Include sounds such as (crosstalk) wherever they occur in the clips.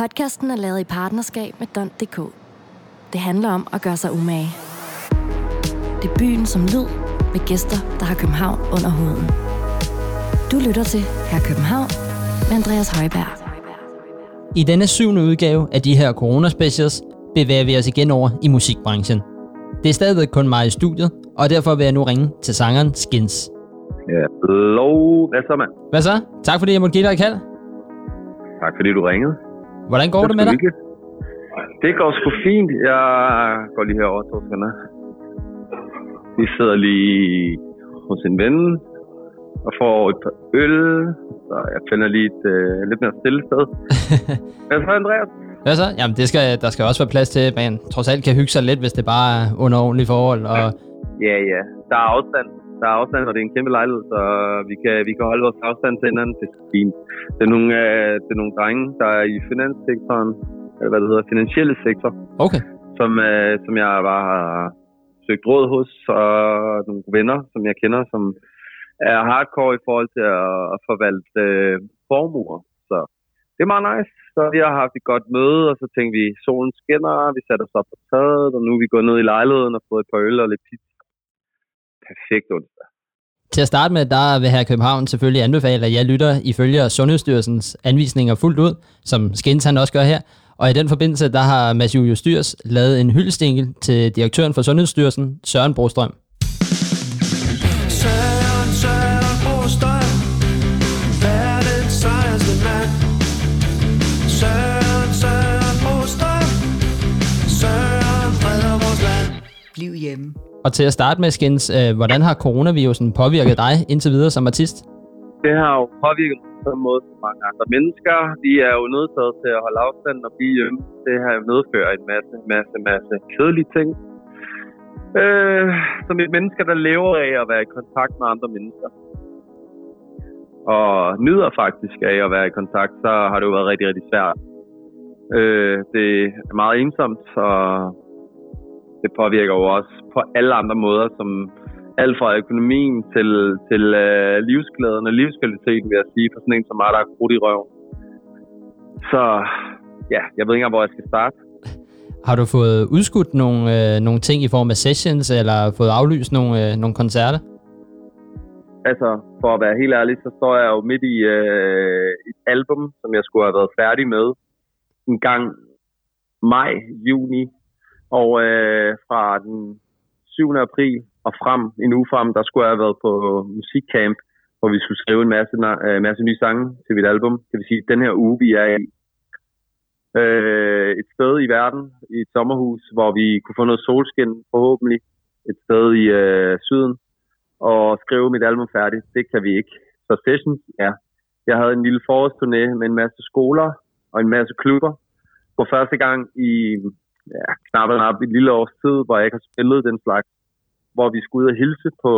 Podcasten er lavet i partnerskab med Don.dk. Det handler om at gøre sig umage. Det er byen som lyd, med gæster, der har København under huden. Du lytter til Her København med Andreas Højberg. I denne syvende udgave af de her corona-specials bevæger vi os igen over i musikbranchen. Det er stadigvæk kun mig i studiet, og derfor vil jeg nu ringe til sangeren Skins. Ja, hello. Hvad så, mand? Hvad så? Tak fordi jeg måtte give dig et kald. Tak fordi du ringede. Hvordan går det, det med dig? Det går sgu fint. Jeg går lige herover, to sekunder. Vi sidder lige hos en ven og får et par øl. Så jeg finder lige et uh, lidt mere stille sted. (laughs) Hvad så, Andreas? Hvad så? Jamen, det skal, der skal også være plads til, at man trods alt kan hygge sig lidt, hvis det bare er under ordentlige forhold. Og... Ja, ja. Der er afstand. Der er afstand, og det er en kæmpe lejlighed, så vi kan, vi kan holde vores afstand til hinanden. Det er fint. Det er nogle, uh, det er nogle drenge, der er i finanssektoren, eller hvad det hedder, finansielle sektor. Okay. Som, uh, som jeg bare har søgt råd hos, og nogle venner, som jeg kender, som er hardcore i forhold til at, at forvalte uh, formuer. Så det er meget nice. Så vi har haft et godt møde, og så tænkte vi, solen skinner, vi satte os op på taget, og nu er vi gået ned i lejligheden og fået et par øl og lidt pizza. Perfekt onsdag. Til at starte med, der vil her København selvfølgelig anbefale, at jeg lytter ifølge Sundhedsstyrelsens anvisninger fuldt ud, som Skins han også gør her. Og i den forbindelse, der har Mads Julius Styrs lavet en hyldestinkel til direktøren for Sundhedsstyrelsen, Søren Brostrøm. Og til at starte med, Skins, øh, hvordan har coronavirusen påvirket dig indtil videre som artist? Det har jo påvirket mig på samme måde som mange andre mennesker. De er jo nødt til at holde afstand og blive hjemme. Det har jo medført en masse, masse, masse kedelige ting. Øh, som et menneske, der lever af at være i kontakt med andre mennesker. Og nyder faktisk af at være i kontakt, så har det jo været rigtig, rigtig svært. Øh, det er meget ensomt, og det påvirker jo også på alle andre måder, som alt fra økonomien til, til øh, livsglæden og livskvaliteten, vil jeg sige, for sådan en som mig, der er krudt i røven. Så ja, jeg ved ikke engang, hvor jeg skal starte. Har du fået udskudt nogle, øh, nogle ting i form af sessions, eller fået aflyst nogle, øh, nogle koncerter? Altså, for at være helt ærlig, så står jeg jo midt i øh, et album, som jeg skulle have været færdig med en gang maj, juni. Og øh, fra den 7. april og frem, en uge frem, der skulle jeg have været på musikcamp, hvor vi skulle skrive en masse, øh, masse nye sange til mit album. Det vil sige, den her uge, vi er i, øh, et sted i verden, i et sommerhus, hvor vi kunne få noget solskin forhåbentlig, et sted i øh, syden, og skrive mit album færdigt. Det kan vi ikke. Så sessions, ja. Jeg havde en lille forårsturné med en masse skoler og en masse klubber. For første gang i ja, knap og knap et lille års tid, hvor jeg ikke har spillet den slags, hvor vi skulle ud og hilse på,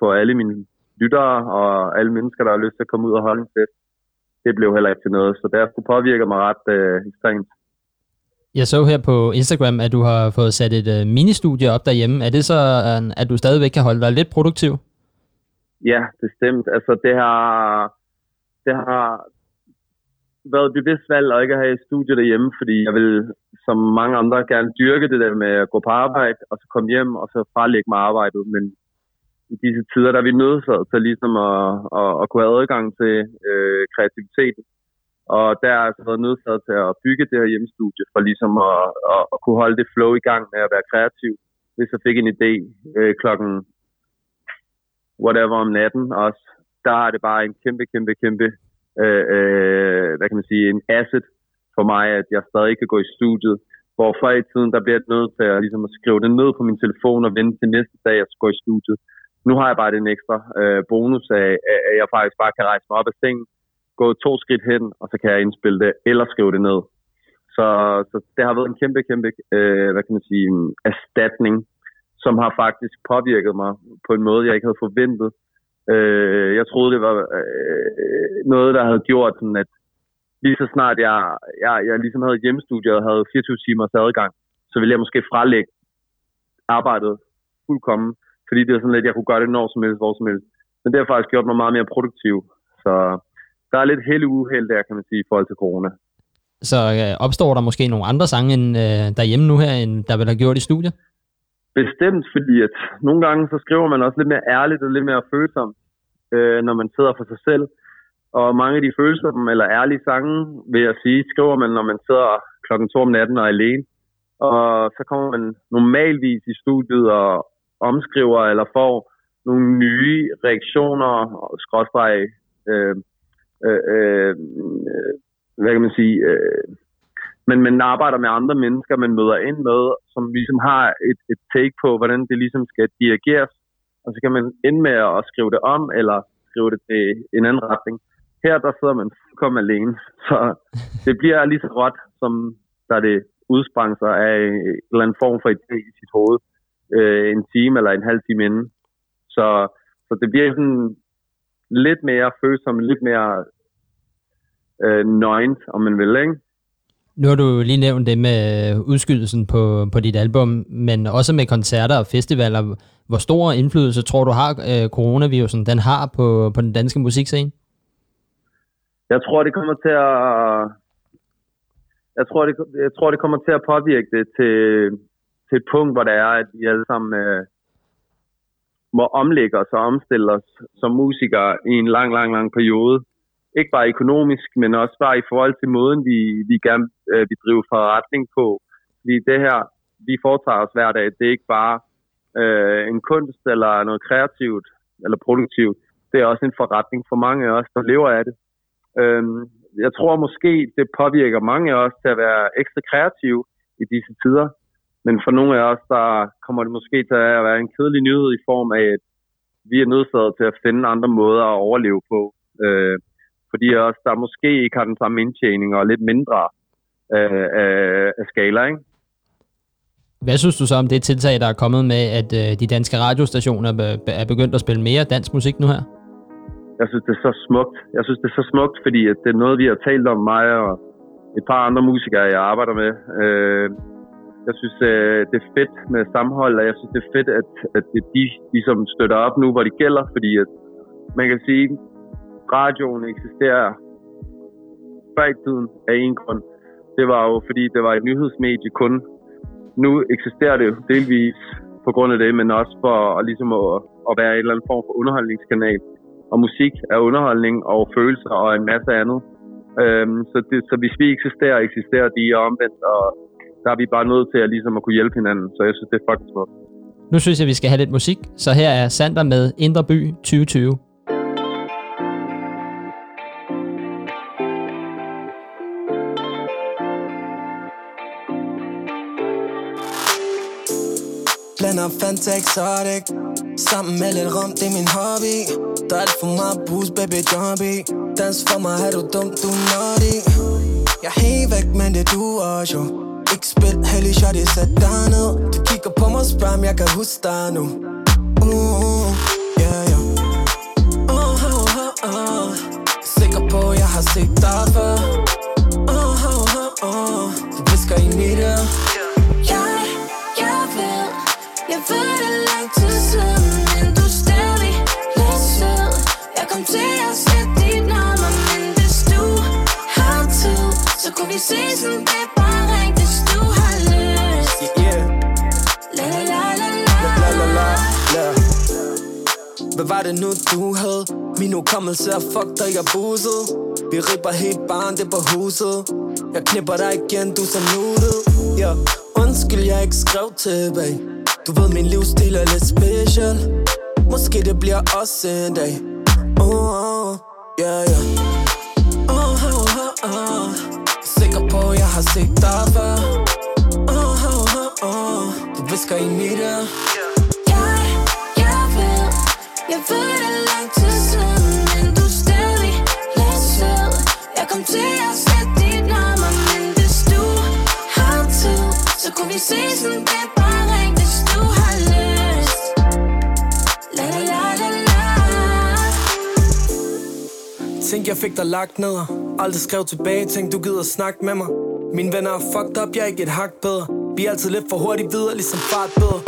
på alle mine lyttere og alle mennesker, der har lyst til at komme ud og holde en fest. Det blev heller ikke til noget, så det skulle påvirke mig ret øh, ekstremt. Jeg så her på Instagram, at du har fået sat et øh, ministudie op derhjemme. Er det så, øh, at du stadigvæk kan holde dig lidt produktiv? Ja, bestemt. Altså, det har, det har været et bevidst valg at ikke have et studie derhjemme, fordi jeg vil, som mange andre, gerne dyrke det der med at gå på arbejde, og så komme hjem, og så fralægge mig arbejdet. Men i disse tider, der er vi nødsaget til ligesom at, at, at kunne have adgang til øh, kreativiteten. Og der er altså været nødsaget til at bygge det her hjemmestudie, for ligesom at, at, at kunne holde det flow i gang med at være kreativ. Hvis jeg fik en idé øh, klokken whatever om natten også, der er det bare en kæmpe, kæmpe, kæmpe, øh, øh, hvad kan man sige, en asset for mig, at jeg stadig kan gå i studiet. Hvor før i tiden, der bliver jeg nødt til at, ligesom, at skrive det ned på min telefon og vente til næste dag, at jeg skal gå i studiet. Nu har jeg bare den ekstra øh, bonus af, at jeg faktisk bare kan rejse mig op af sengen, gå to skridt hen, og så kan jeg indspille det, eller skrive det ned. Så, så det har været en kæmpe, kæmpe, øh, hvad kan man sige, erstatning som har faktisk påvirket mig på en måde, jeg ikke havde forventet. Øh, jeg troede, det var øh, noget, der havde gjort, sådan at lige så snart jeg, jeg, jeg ligesom havde hjemmestudiet og havde 24 timers adgang, så ville jeg måske frelægge arbejdet fuldkommen, fordi det er sådan lidt, jeg kunne gøre det når som helst, hvor som helst. Men det har faktisk gjort mig meget mere produktiv. Så der er lidt held uheld der, kan man sige, i forhold til corona. Så øh, opstår der måske nogle andre sange end øh, derhjemme nu her, end der vil have gjort i studiet? Bestemt, fordi at nogle gange så skriver man også lidt mere ærligt og lidt mere følsomt, øh, når man sidder for sig selv. Og mange af de følelser, eller ærlige sange, vil jeg sige, skriver man, når man sidder klokken to om natten og er alene. Og så kommer man normalvis i studiet og omskriver eller får nogle nye reaktioner og skrådstræk, øh, øh, øh, hvad kan man sige, øh, men man arbejder med andre mennesker, man møder ind med, som ligesom har et, et take på, hvordan det ligesom skal dirigeres, og så kan man ende med at skrive det om, eller skrive det til en anden retning. Her der sidder man kom alene, så det bliver lige så råt, som da det udsprang sig af en eller anden form for idé i sit hoved øh, en time eller en halv time inden. Så, så det bliver sådan lidt mere følsomt, lidt mere øh, nøgent, om man vil, ikke? Nu har du lige nævnt det med øh, udskydelsen på, på dit album, men også med koncerter og festivaler. Hvor stor indflydelse tror du har øh, coronavirusen, den har på, på den danske musikscene? Jeg tror, det kommer til at... Jeg tror, det, jeg tror, det kommer til at påvirke det til, til et punkt, hvor det er, at vi alle sammen øh, må omlægge os og omstille os som musikere i en lang, lang, lang periode ikke bare økonomisk, men også bare i forhold til måden, vi, vi gerne øh, vi driver forretning på. Fordi det her, vi foretager os hver dag, det er ikke bare øh, en kunst eller noget kreativt eller produktivt. Det er også en forretning for mange af os, der lever af det. Øhm, jeg tror måske, det påvirker mange af os til at være ekstra kreative i disse tider. Men for nogle af os, der kommer det måske til at være en kedelig nyhed i form af, at vi er nødsaget til at finde andre måder at overleve på. Øh, fordi også der måske ikke har den samme indtjening og lidt mindre øh, af, af skala, ikke? Hvad synes du så om det tiltag, der er kommet med, at øh, de danske radiostationer er begyndt at spille mere dansk musik nu her? Jeg synes, det er så smukt. Jeg synes, det er så smukt, fordi at det er noget, vi har talt om, mig og et par andre musikere, jeg arbejder med. Øh, jeg synes, øh, det er fedt med samhold, og jeg synes, det er fedt, at, at de ligesom støtter op nu, hvor det gælder, fordi at man kan sige, radioen eksisterer før i tiden af en grund. Det var jo fordi, det var et nyhedsmedie kun. Nu eksisterer det jo delvis på grund af det, men også for at, ligesom at, at være en eller anden form for underholdningskanal. Og musik er underholdning og følelser og en masse andet. Øhm, så, det, så hvis vi eksisterer, eksisterer de omvendt, og der er vi bare nødt til at, ligesom at kunne hjælpe hinanden. Så jeg synes, det er faktisk smukt. Nu synes jeg, vi skal have lidt musik, så her er Sander med Indre By 2020. Blander Exotic. Sammen med lidt rum, det er min hobby. Der er alt for meget boost, baby jumpy Dans for mig, er du dum, du naughty. Jeg er helt væk, men det er du også jo. Ikke spil heldig shot, jeg sat dig ned. Du kigger på mig og spørger, om jeg kan huske dig nu. Uh, yeah, yeah. Uh, uh, uh, uh. Sikker på, jeg har set dig før. Uh, uh, uh, uh. Du visker i mit Ses en dag Bare ring, hvis du har lyst. Yeah, La la la la la la la la Hvad var det nu du havde? Min hukommelse er fucked og jeg buset Vi ripper helt barn det på huset. Jeg knipper dig igen, du er så nuttet Ja, undskyld jeg ikke skrev tilbage du ved, min livsstil er lidt special Måske det bliver også en dag. Oh, oh, yeah, yeah har set dig før. Oh, oh, oh, oh. Du visker i mit øre. Jeg, jeg ved. Jeg ved det lang tid siden Men du er stadig lidt sød Jeg kom til at sætte dit nummer Men hvis du har tid. Så kunne vi ses en dag Bare ring, hvis du har lyst. La la la la la. Tænk, jeg fik dig lagt ned. Aldrig skrev tilbage, tænk, du gider snakke med mig mine venner er fucked up, jeg er ikke et hak bedre. Vi er altid lidt for hurtigt videre, ligesom fart bedre.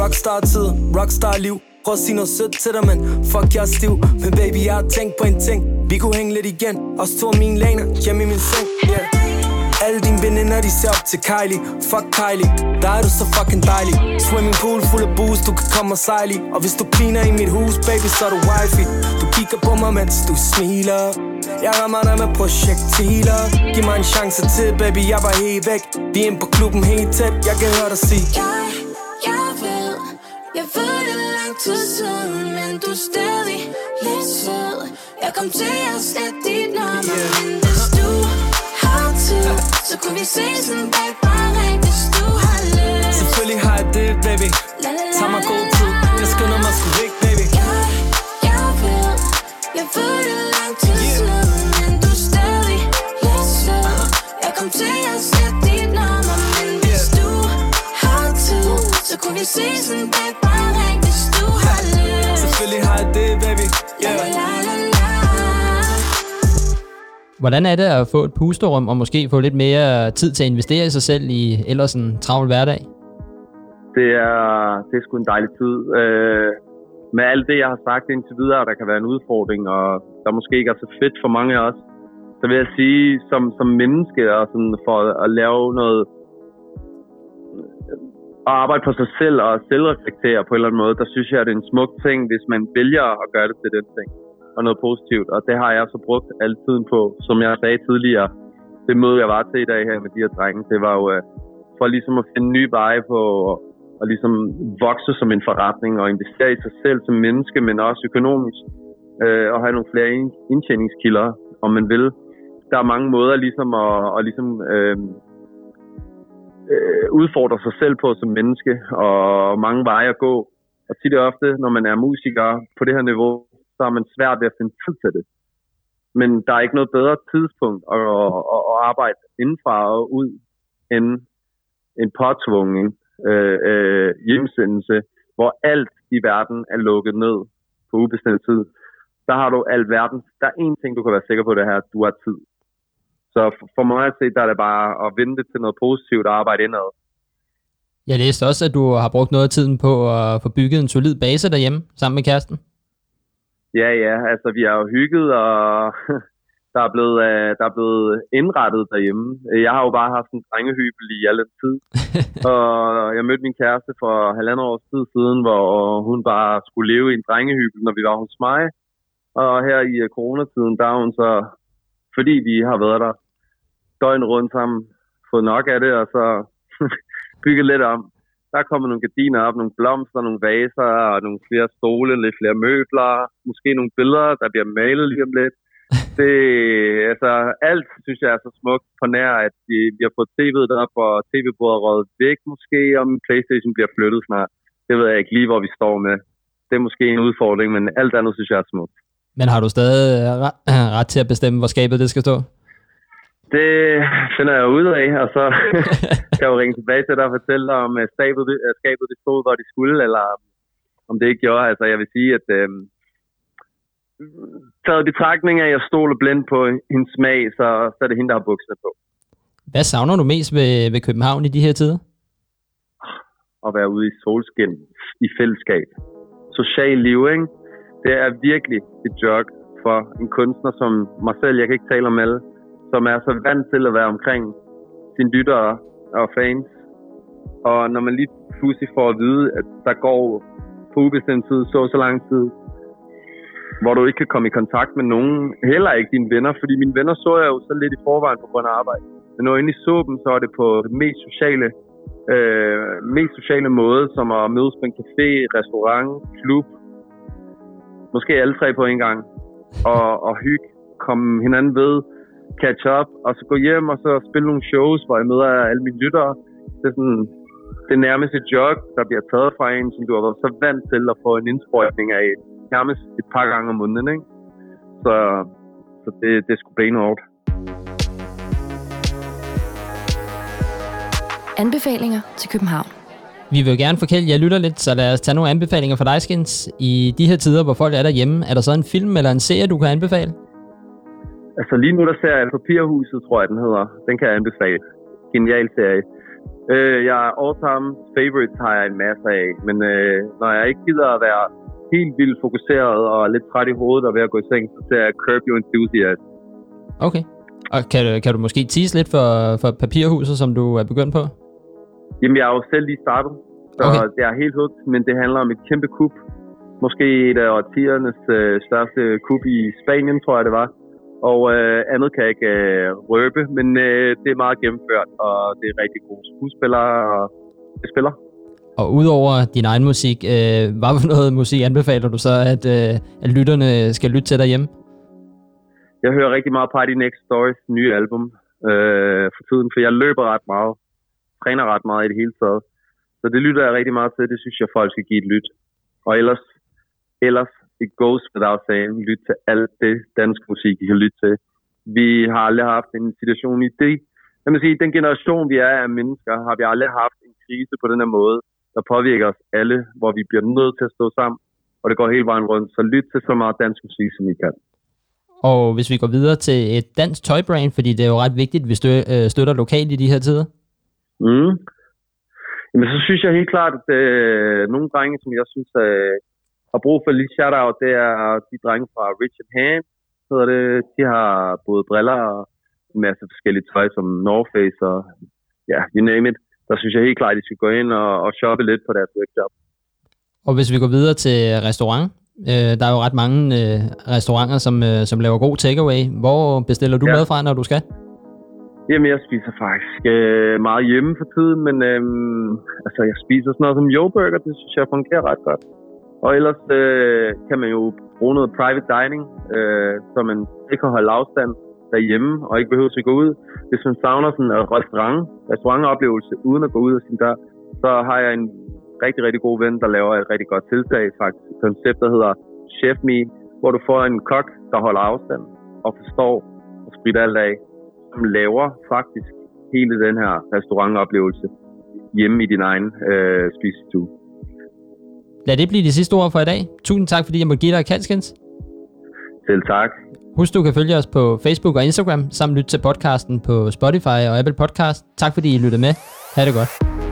Rockstar-tid, rockstar-liv. Prøv at sige noget sødt til dig, men fuck, jeg er stiv. Men baby, jeg har tænkt på en ting. Vi kunne hænge lidt igen. Også to af mine laner, hjemme i min seng, yeah. Alle dine veninder, de ser op til Kylie. Fuck Kylie, der er du så fucking dejlig. Swimming pool fuld af booze, du kan komme og sejle Og hvis du cleaner i mit hus, baby, så er du wifey Du kigger på mig, mens du smiler. Jeg rammer dig med projektiler. Giv mig en chance til, baby, jeg var helt væk. Vi er inde på klubben helt tæt, jeg kan høre dig sige. Jeg, jeg ved, jeg ved det lang tid siden Men du er stadig lidt sød. Jeg kom til at slette dit nummer Men hvis du har tid Så kunne vi ses en dag. Bare ring Hvis du har lyst. Selvfølgelig har jeg det, baby. Tag mig god tid, jeg skynder mig sgu væk, baby. Jeg, jeg ved, jeg ved det vi ses en dag bare ring Hvis du har lyst Selvfølgelig har jeg det, baby La, yeah. la, la, la. Hvordan er det at få et pusterum og måske få lidt mere tid til at investere i sig selv i ellers en travl hverdag? Det er, det er sgu en dejlig tid. Øh, med alt det, jeg har sagt indtil videre, der kan være en udfordring, og der måske ikke er så fedt for mange af os, så vil jeg sige, som, som menneske og sådan for at, at lave noget, at arbejde på sig selv og selvreflektere på en eller anden måde, der synes jeg, at det er en smuk ting, hvis man vælger at gøre det til den ting, og noget positivt. Og det har jeg så brugt al tiden på, som jeg sagde tidligere, det møde, jeg var til i dag her med de her drenge, det var jo øh, for ligesom at finde nye veje på og, og ligesom vokse som en forretning og investere i sig selv som menneske, men også økonomisk øh, og have nogle flere indtjeningskilder, om man vil. Der er mange måder ligesom at, at ligesom, øh, øh, udfordre sig selv på som menneske, og mange veje at gå. Og tit og ofte, når man er musiker på det her niveau, så er man svært ved at finde tid til det. Men der er ikke noget bedre tidspunkt at, at, at arbejde indenfra og ud end en påtvungen øh, øh, hjemsendelse, hvor alt i verden er lukket ned på ubestemt tid. Der har du alt verden. Der er én ting, du kan være sikker på det her, du har tid. Så for- mig at se, der er det bare at vente til noget positivt og arbejde indad. Jeg læste også, at du har brugt noget af tiden på at få bygget en solid base derhjemme sammen med kæresten. Ja, ja, altså vi har jo hygget, og (laughs) der er blevet, øh, der er blevet indrettet derhjemme. Jeg har jo bare haft en drengehybel i alle tid. (laughs) og jeg mødte min kæreste for halvandet års tid siden, hvor hun bare skulle leve i en drengehybel, når vi var hos mig. Og her i øh, coronatiden, der er hun så, fordi vi har været der døgn rundt sammen, fået nok af det, og så (laughs) bygget lidt om. Der kommer nogle gardiner op, nogle blomster, nogle vaser, og nogle flere stole, lidt flere møbler, måske nogle billeder, der bliver malet lige om lidt. (laughs) Det, altså, alt synes jeg er så smukt på nær, at vi, vi har fået tv'et op, og tv-bordet røget væk måske, og min Playstation bliver flyttet snart. Det ved jeg ikke lige, hvor vi står med. Det er måske en udfordring, men alt andet synes jeg er smukt. Men har du stadig ret, (clears throat) ret til at bestemme, hvor skabet det skal stå? Det finder jeg ud af, og så (laughs) kan jeg jo ringe tilbage til dig og fortælle dig, om øh, skabet, øh, skabet det stod, hvor det skulle, eller om det ikke gjorde. Altså, jeg vil sige, at øh, taget i betragtning af, at jeg stoler blind på hendes smag, så, så er det hende, der har bukserne på. Hvad savner du mest ved, ved København i de her tider? At være ude i solskin, i fællesskab. Social liv, ikke? Det er virkelig et jog for en kunstner som mig selv. Jeg kan ikke tale om alle, som er så vant til at være omkring sine lyttere og fans. Og når man lige pludselig får at vide, at der går på ubestemt tid så så lang tid, hvor du ikke kan komme i kontakt med nogen, heller ikke dine venner, fordi mine venner så jeg jo så lidt i forvejen på grund af arbejde. Men når jeg endelig så dem, så er det på det mest sociale, øh, mest sociale måde, som at mødes på en café, restaurant, klub, måske alle tre på en gang, og, og hygge, komme hinanden ved, catch up, og så gå hjem og så spille nogle shows, hvor jeg møder alle mine lyttere. Det er sådan, det er nærmest et jog, der bliver taget fra en, som du har været så vant til at få en indsprøjtning af nærmest et par gange om måneden, ikke? Så, så det, det er sgu benhårdt. Anbefalinger til København. Vi vil jo gerne forkælde jer lytter lidt, så lad os tage nogle anbefalinger for dig, Skins. I de her tider, hvor folk er derhjemme, er der så en film eller en serie, du kan anbefale? Altså lige nu, der ser jeg Papirhuset, tror jeg, den hedder. Den kan jeg anbefale. Genial serie. Øh, jeg er all time favorites har jeg en masse af, men øh, når jeg ikke gider at være helt vildt fokuseret og lidt træt i hovedet og ved at gå i seng, så ser jeg Curb Your Enthusiasm. Okay. Og kan, du- kan du måske tease lidt for, for papirhuset, som du er begyndt på? Jamen, jeg er jo selv lige startet, så Okay. det er helt hugt, men det handler om et kæmpe kup. Måske et af årtiernes øh, største kup i Spanien, tror jeg det var. Og øh, andet kan jeg ikke øh, røbe, men øh, det er meget gennemført, og det er rigtig gode skuespillere og det spiller. Og udover din egen musik, øh, hvad for noget musik anbefaler du så, at, øh, at lytterne skal lytte til derhjemme? Jeg hører rigtig meget Party Next Stories nye album øh, for tiden, for jeg løber ret meget, træner ret meget i det hele taget. Så det lytter jeg rigtig meget til, det synes jeg, folk skal give et lyt. Og ellers, ellers it goes without saying, lyt til alt det dansk musik, I kan lytte til. Vi har aldrig haft en situation i det. Jeg vil sige, den generation, vi er af mennesker, har vi aldrig haft en krise på den her måde, der påvirker os alle, hvor vi bliver nødt til at stå sammen, og det går hele vejen rundt. Så lyt til så meget dansk musik, som I kan. Og hvis vi går videre til et dansk tøjbrand, fordi det er jo ret vigtigt, hvis du øh, støtter lokalt i de her tider. Mm. Jamen, så synes jeg helt klart, at øh, nogle drenge, som jeg synes øh, har brug for lidt shout-out, det er de drenge fra Richard Hand, hedder det. De har både briller og en masse forskellige tøj, som North Face og ja, you name it. Der synes jeg helt klart, at de skal gå ind og, og shoppe lidt på deres webshop. Og hvis vi går videre til restaurant, øh, der er jo ret mange øh, restauranter, som, øh, som laver god takeaway. Hvor bestiller du Ja. mad fra, når du skal? Jamen, jeg spiser faktisk øh, meget hjemme for tiden, men øh, altså, jeg spiser sådan noget som Yo-Burger, det synes jeg fungerer ret godt. Og ellers øh, kan man jo bruge noget private dining, øh, så man ikke kan holde afstand derhjemme og ikke behøver at gå ud. Hvis man savner sådan en restaurant, restaurantoplevelse uden at gå ud af sin dør, så har jeg en rigtig, rigtig god ven, der laver et rigtig godt tiltag faktisk. Et koncept, der hedder Chef Me, hvor du får en kok, der holder afstand og forstår og spritter alt af som laver faktisk hele den her restaurantoplevelse hjemme i din egen øh, spisestue. Lad det blive de sidste ord for i dag. Tusind tak, fordi jeg måtte give dig Kalskens. Selv tak. Husk, du kan følge os på Facebook og Instagram, samt lytte til podcasten på Spotify og Apple Podcast. Tak fordi I lyttede med. Ha' det godt.